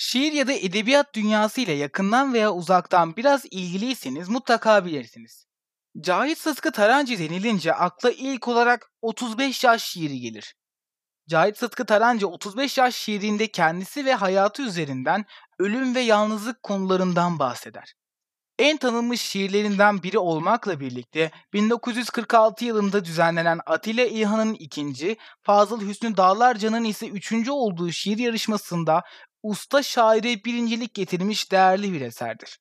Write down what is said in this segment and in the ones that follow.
Şiir ya da edebiyat dünyası ile yakından veya uzaktan biraz ilgiliyseniz mutlaka bilirsiniz. Cahit Sıtkı Tarancı denilince akla ilk olarak 35 yaş şiiri gelir. Cahit Sıtkı Tarancı 35 yaş şiirinde kendisi ve hayatı üzerinden ölüm ve yalnızlık konularından bahseder. En tanınmış şiirlerinden biri olmakla birlikte 1946 yılında düzenlenen Atilla İlhan'ın ikinci, Fazıl Hüsnü Dağlarca'nın ise üçüncü olduğu şiir yarışmasında usta şaire birincilik getirmiş değerli bir eserdir.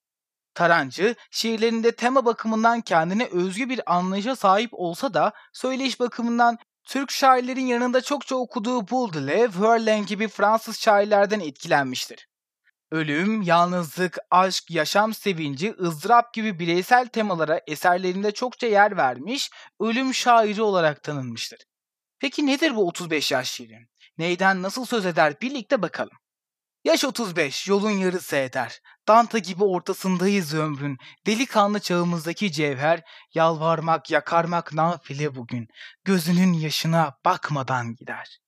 Tarancı, şiirlerinde tema bakımından kendine özgü bir anlayışa sahip olsa da söyleyiş bakımından Türk şairlerin yanında çokça okuduğu Baudelaire, Verlaine gibi Fransız şairlerden etkilenmiştir. Ölüm, yalnızlık, aşk, yaşam sevinci, ızdırap gibi bireysel temalara eserlerinde çokça yer vermiş, ölüm şairi olarak tanınmıştır. Peki nedir bu 35 yaş şiiri? Neyden nasıl söz eder birlikte bakalım. Yaş 35, yolun yarısı eder. Danta gibi ortasındayız ömrün. Delikanlı çağımızdaki cevher, yalvarmak, yakarmak nafile bugün. Gözünün yaşına bakmadan gider.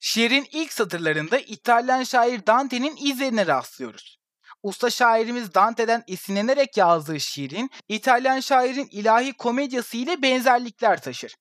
Şiirin ilk satırlarında İtalyan şair Dante'nin izlerine rastlıyoruz. Usta şairimiz Dante'den esinlenerek yazdığı şiirin İtalyan şairin ilahi komedyası ile benzerlikler taşır.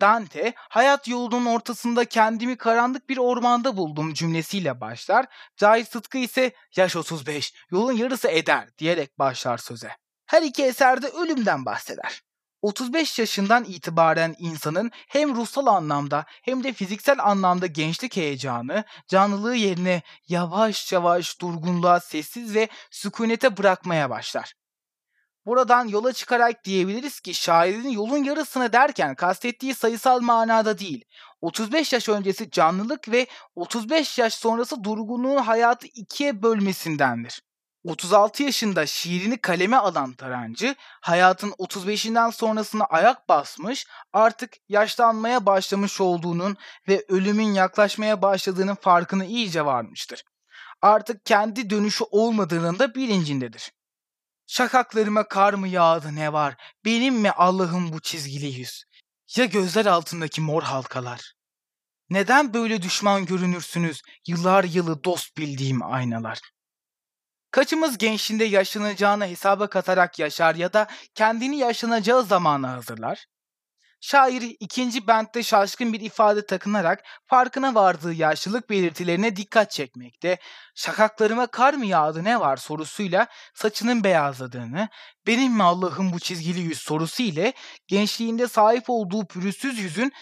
Dante, hayat yolunun ortasında kendimi karanlık bir ormanda buldum cümlesiyle başlar. Cahit Sıtkı ise yaş 35, yolun yarısı eder diyerek başlar söze. Her iki eserde ölümden bahseder. 35 yaşından itibaren insanın hem ruhsal anlamda hem de fiziksel anlamda gençlik heyecanı, canlılığı yerine yavaş yavaş durgunluğa, sessiz ve sükunete bırakmaya başlar. Buradan yola çıkarak diyebiliriz ki şairin yolun yarısını derken kastettiği sayısal manada değil, 35 yaş öncesi canlılık ve 35 yaş sonrası durgunluğun hayatı ikiye bölmesindendir. 36 yaşında şiirini kaleme alan Tarancı, hayatın 35'inden sonrasına ayak basmış, artık yaşlanmaya başlamış olduğunun ve ölümün yaklaşmaya başladığının farkını iyice varmıştır. Artık kendi dönüşü olmadığının da bilincindedir. Şakaklarıma kar mı yağdı ne var? Benim mi Allah'ım bu çizgili yüz? Ya gözler altındaki mor halkalar? Neden böyle düşman görünürsünüz yıllar yılı dost bildiğim aynalar? Kaçımız gençliğinde yaşlanacağını hesaba katarak yaşar ya da kendini yaşlanacağı zamana hazırlar? Şair ikinci bentte şaşkın bir ifade takınarak farkına vardığı yaşlılık belirtilerine dikkat çekmekte, şakaklarıma kar mı yağdı ne var? sorusuyla saçının beyazladığını, benim mi Allah'ım bu çizgili yüz? sorusu ile gençliğinde sahip olduğu pürüzsüz yüzün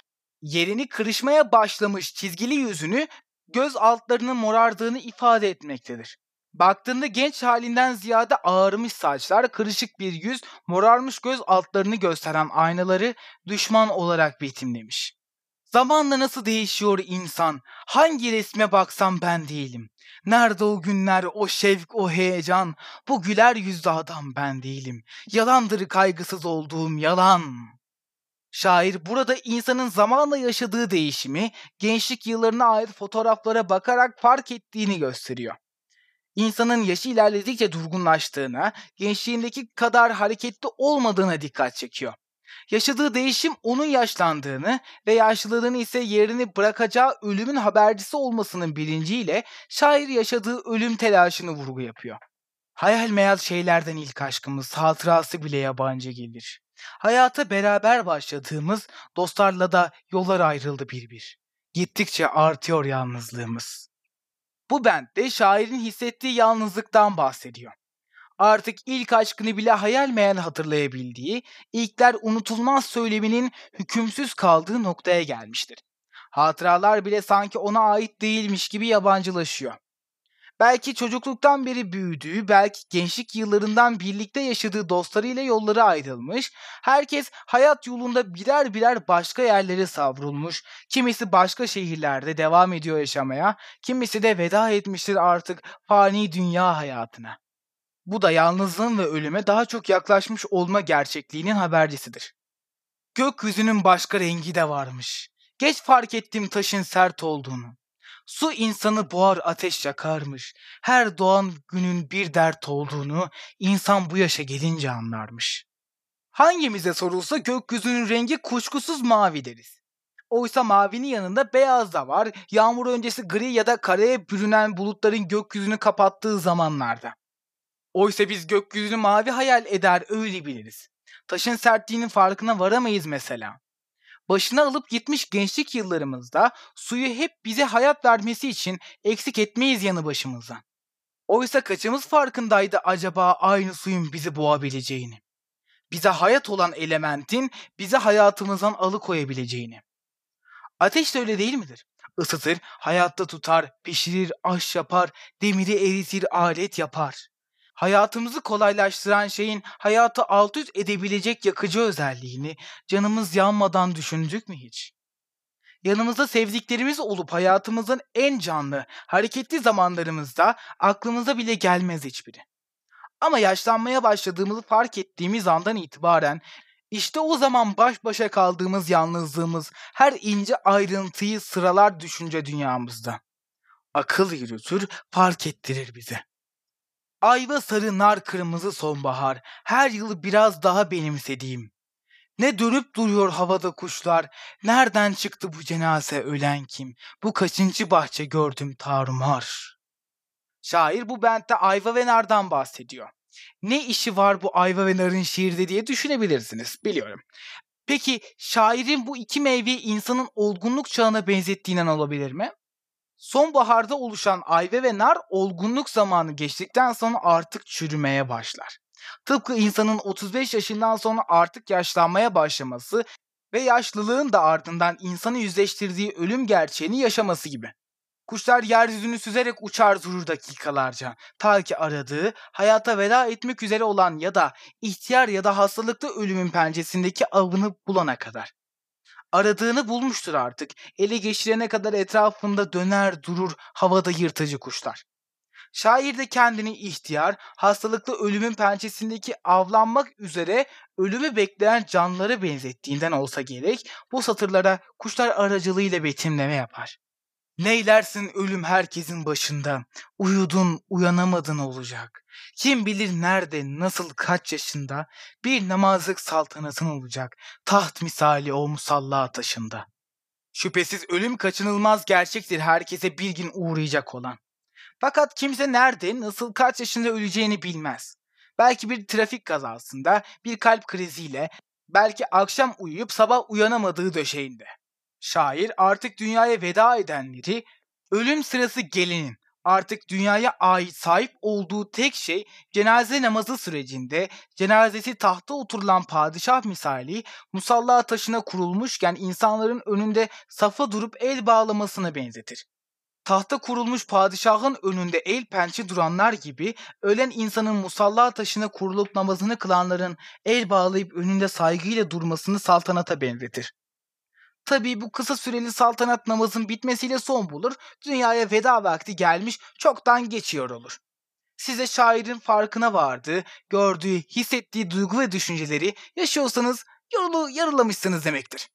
yerini kırışmaya başlamış çizgili yüzünü göz altlarının morardığını ifade etmektedir. Baktığında genç halinden ziyade ağarmış saçlar, kırışık bir yüz, morarmış göz altlarını gösteren aynaları düşman olarak betimlemiş. Zamanla nasıl değişiyor insan? Hangi resme baksam ben değilim. Nerede o günler, o şevk, o heyecan? Bu güler yüzlü adam ben değilim. Yalandır kaygısız olduğum yalan. Şair burada insanın zamanla yaşadığı değişimi gençlik yıllarına ait fotoğraflara bakarak fark ettiğini gösteriyor insanın yaşı ilerledikçe durgunlaştığına, gençliğindeki kadar hareketli olmadığına dikkat çekiyor. Yaşadığı değişim onun yaşlandığını ve yaşlılığını ise yerini bırakacağı ölümün habercisi olmasının bilinciyle şair yaşadığı ölüm telaşını vurgu yapıyor. Hayal meyal şeylerden ilk aşkımız, hatırası bile yabancı gelir. Hayata beraber başladığımız dostlarla da yollar ayrıldı bir bir. Gittikçe artıyor yalnızlığımız. Bu bentte şairin hissettiği yalnızlıktan bahsediyor. Artık ilk aşkını bile hayal meyal hatırlayabildiği, ilkler unutulmaz söyleminin hükümsüz kaldığı noktaya gelmiştir. Hatıralar bile sanki ona ait değilmiş gibi yabancılaşıyor. Belki çocukluktan beri büyüdüğü, belki gençlik yıllarından birlikte yaşadığı dostlarıyla yolları ayrılmış, herkes hayat yolunda birer birer başka yerlere savrulmuş, kimisi başka şehirlerde devam ediyor yaşamaya, kimisi de veda etmiştir artık fani dünya hayatına. Bu da yalnızlığın ve ölüme daha çok yaklaşmış olma gerçekliğinin habercisidir. Gökyüzünün başka rengi de varmış. Geç fark ettim taşın sert olduğunu. Su insanı boğar ateş yakarmış. Her doğan günün bir dert olduğunu insan bu yaşa gelince anlarmış. Hangimize sorulsa gökyüzünün rengi kuşkusuz mavi deriz. Oysa mavinin yanında beyaz da var. Yağmur öncesi gri ya da kareye bürünen bulutların gökyüzünü kapattığı zamanlarda. Oysa biz gökyüzünü mavi hayal eder öyle biliriz. Taşın sertliğinin farkına varamayız mesela. Başına alıp gitmiş gençlik yıllarımızda suyu hep bize hayat vermesi için eksik etmeyiz yanı başımıza. Oysa kaçımız farkındaydı acaba aynı suyun bizi boğabileceğini? Bize hayat olan elementin bizi hayatımızdan alıkoyabileceğini. Ateş de öyle değil midir? Isıtır, hayatta tutar, pişirir, aş yapar, demiri eritir, alet yapar. Hayatımızı kolaylaştıran şeyin hayatı alt üst edebilecek yakıcı özelliğini canımız yanmadan düşündük mü hiç? Yanımızda sevdiklerimiz olup hayatımızın en canlı, hareketli zamanlarımızda aklımıza bile gelmez hiçbiri. Ama yaşlanmaya başladığımızı fark ettiğimiz andan itibaren işte o zaman baş başa kaldığımız yalnızlığımız her ince ayrıntıyı sıralar düşünce dünyamızda. Akıl yürütür, fark ettirir bize. Ayva sarı nar kırmızı sonbahar, her yıl biraz daha benimsediğim. Ne dönüp duruyor havada kuşlar, nereden çıktı bu cenaze ölen kim? Bu kaçıncı bahçe gördüm tarumar. Şair bu bentte ayva ve nardan bahsediyor. Ne işi var bu ayva ve narın şiirde diye düşünebilirsiniz, biliyorum. Peki şairin bu iki meyveyi insanın olgunluk çağına benzettiğinden olabilir mi? Sonbaharda oluşan ayva ve nar olgunluk zamanı geçtikten sonra artık çürümeye başlar. Tıpkı insanın 35 yaşından sonra artık yaşlanmaya başlaması ve yaşlılığın da ardından insanı yüzleştirdiği ölüm gerçeğini yaşaması gibi. Kuşlar yeryüzünü süzerek uçar durur dakikalarca. Ta ki aradığı, hayata veda etmek üzere olan ya da ihtiyar ya da hastalıklı ölümün pençesindeki avını bulana kadar. Aradığını bulmuştur artık. Ele geçirene kadar etrafında döner durur havada yırtıcı kuşlar. Şair de kendini ihtiyar, hastalıklı ölümün pençesindeki avlanmak üzere ölümü bekleyen canlılara benzettiğinden olsa gerek bu satırlara kuşlar aracılığıyla betimleme yapar. Neylersin ölüm herkesin başında, uyudun uyanamadın olacak. Kim bilir nerede, nasıl, kaç yaşında bir namazlık saltanatın olacak, taht misali o musalla taşında. Şüphesiz ölüm kaçınılmaz gerçektir herkese bir gün uğrayacak olan. Fakat kimse nerede, nasıl, kaç yaşında öleceğini bilmez. Belki bir trafik kazasında, bir kalp kriziyle, belki akşam uyuyup sabah uyanamadığı döşeğinde. Şair artık dünyaya veda edenleri, ölüm sırası gelinin artık dünyaya ait sahip olduğu tek şey cenaze namazı sürecinde cenazesi tahta oturulan padişah misali musalla taşına kurulmuşken insanların önünde safa durup el bağlamasına benzetir. Tahta kurulmuş padişahın önünde el pençe duranlar gibi ölen insanın musalla taşına kurulup namazını kılanların el bağlayıp önünde saygıyla durmasını saltanata benzetir. Tabii bu kısa süreli saltanat namazın bitmesiyle son bulur. Dünyaya veda vakti gelmiş, çoktan geçiyor olur. Size şairin farkına vardığı, gördüğü, hissettiği duygu ve düşünceleri yaşıyorsanız yolu yarılamışsınız demektir.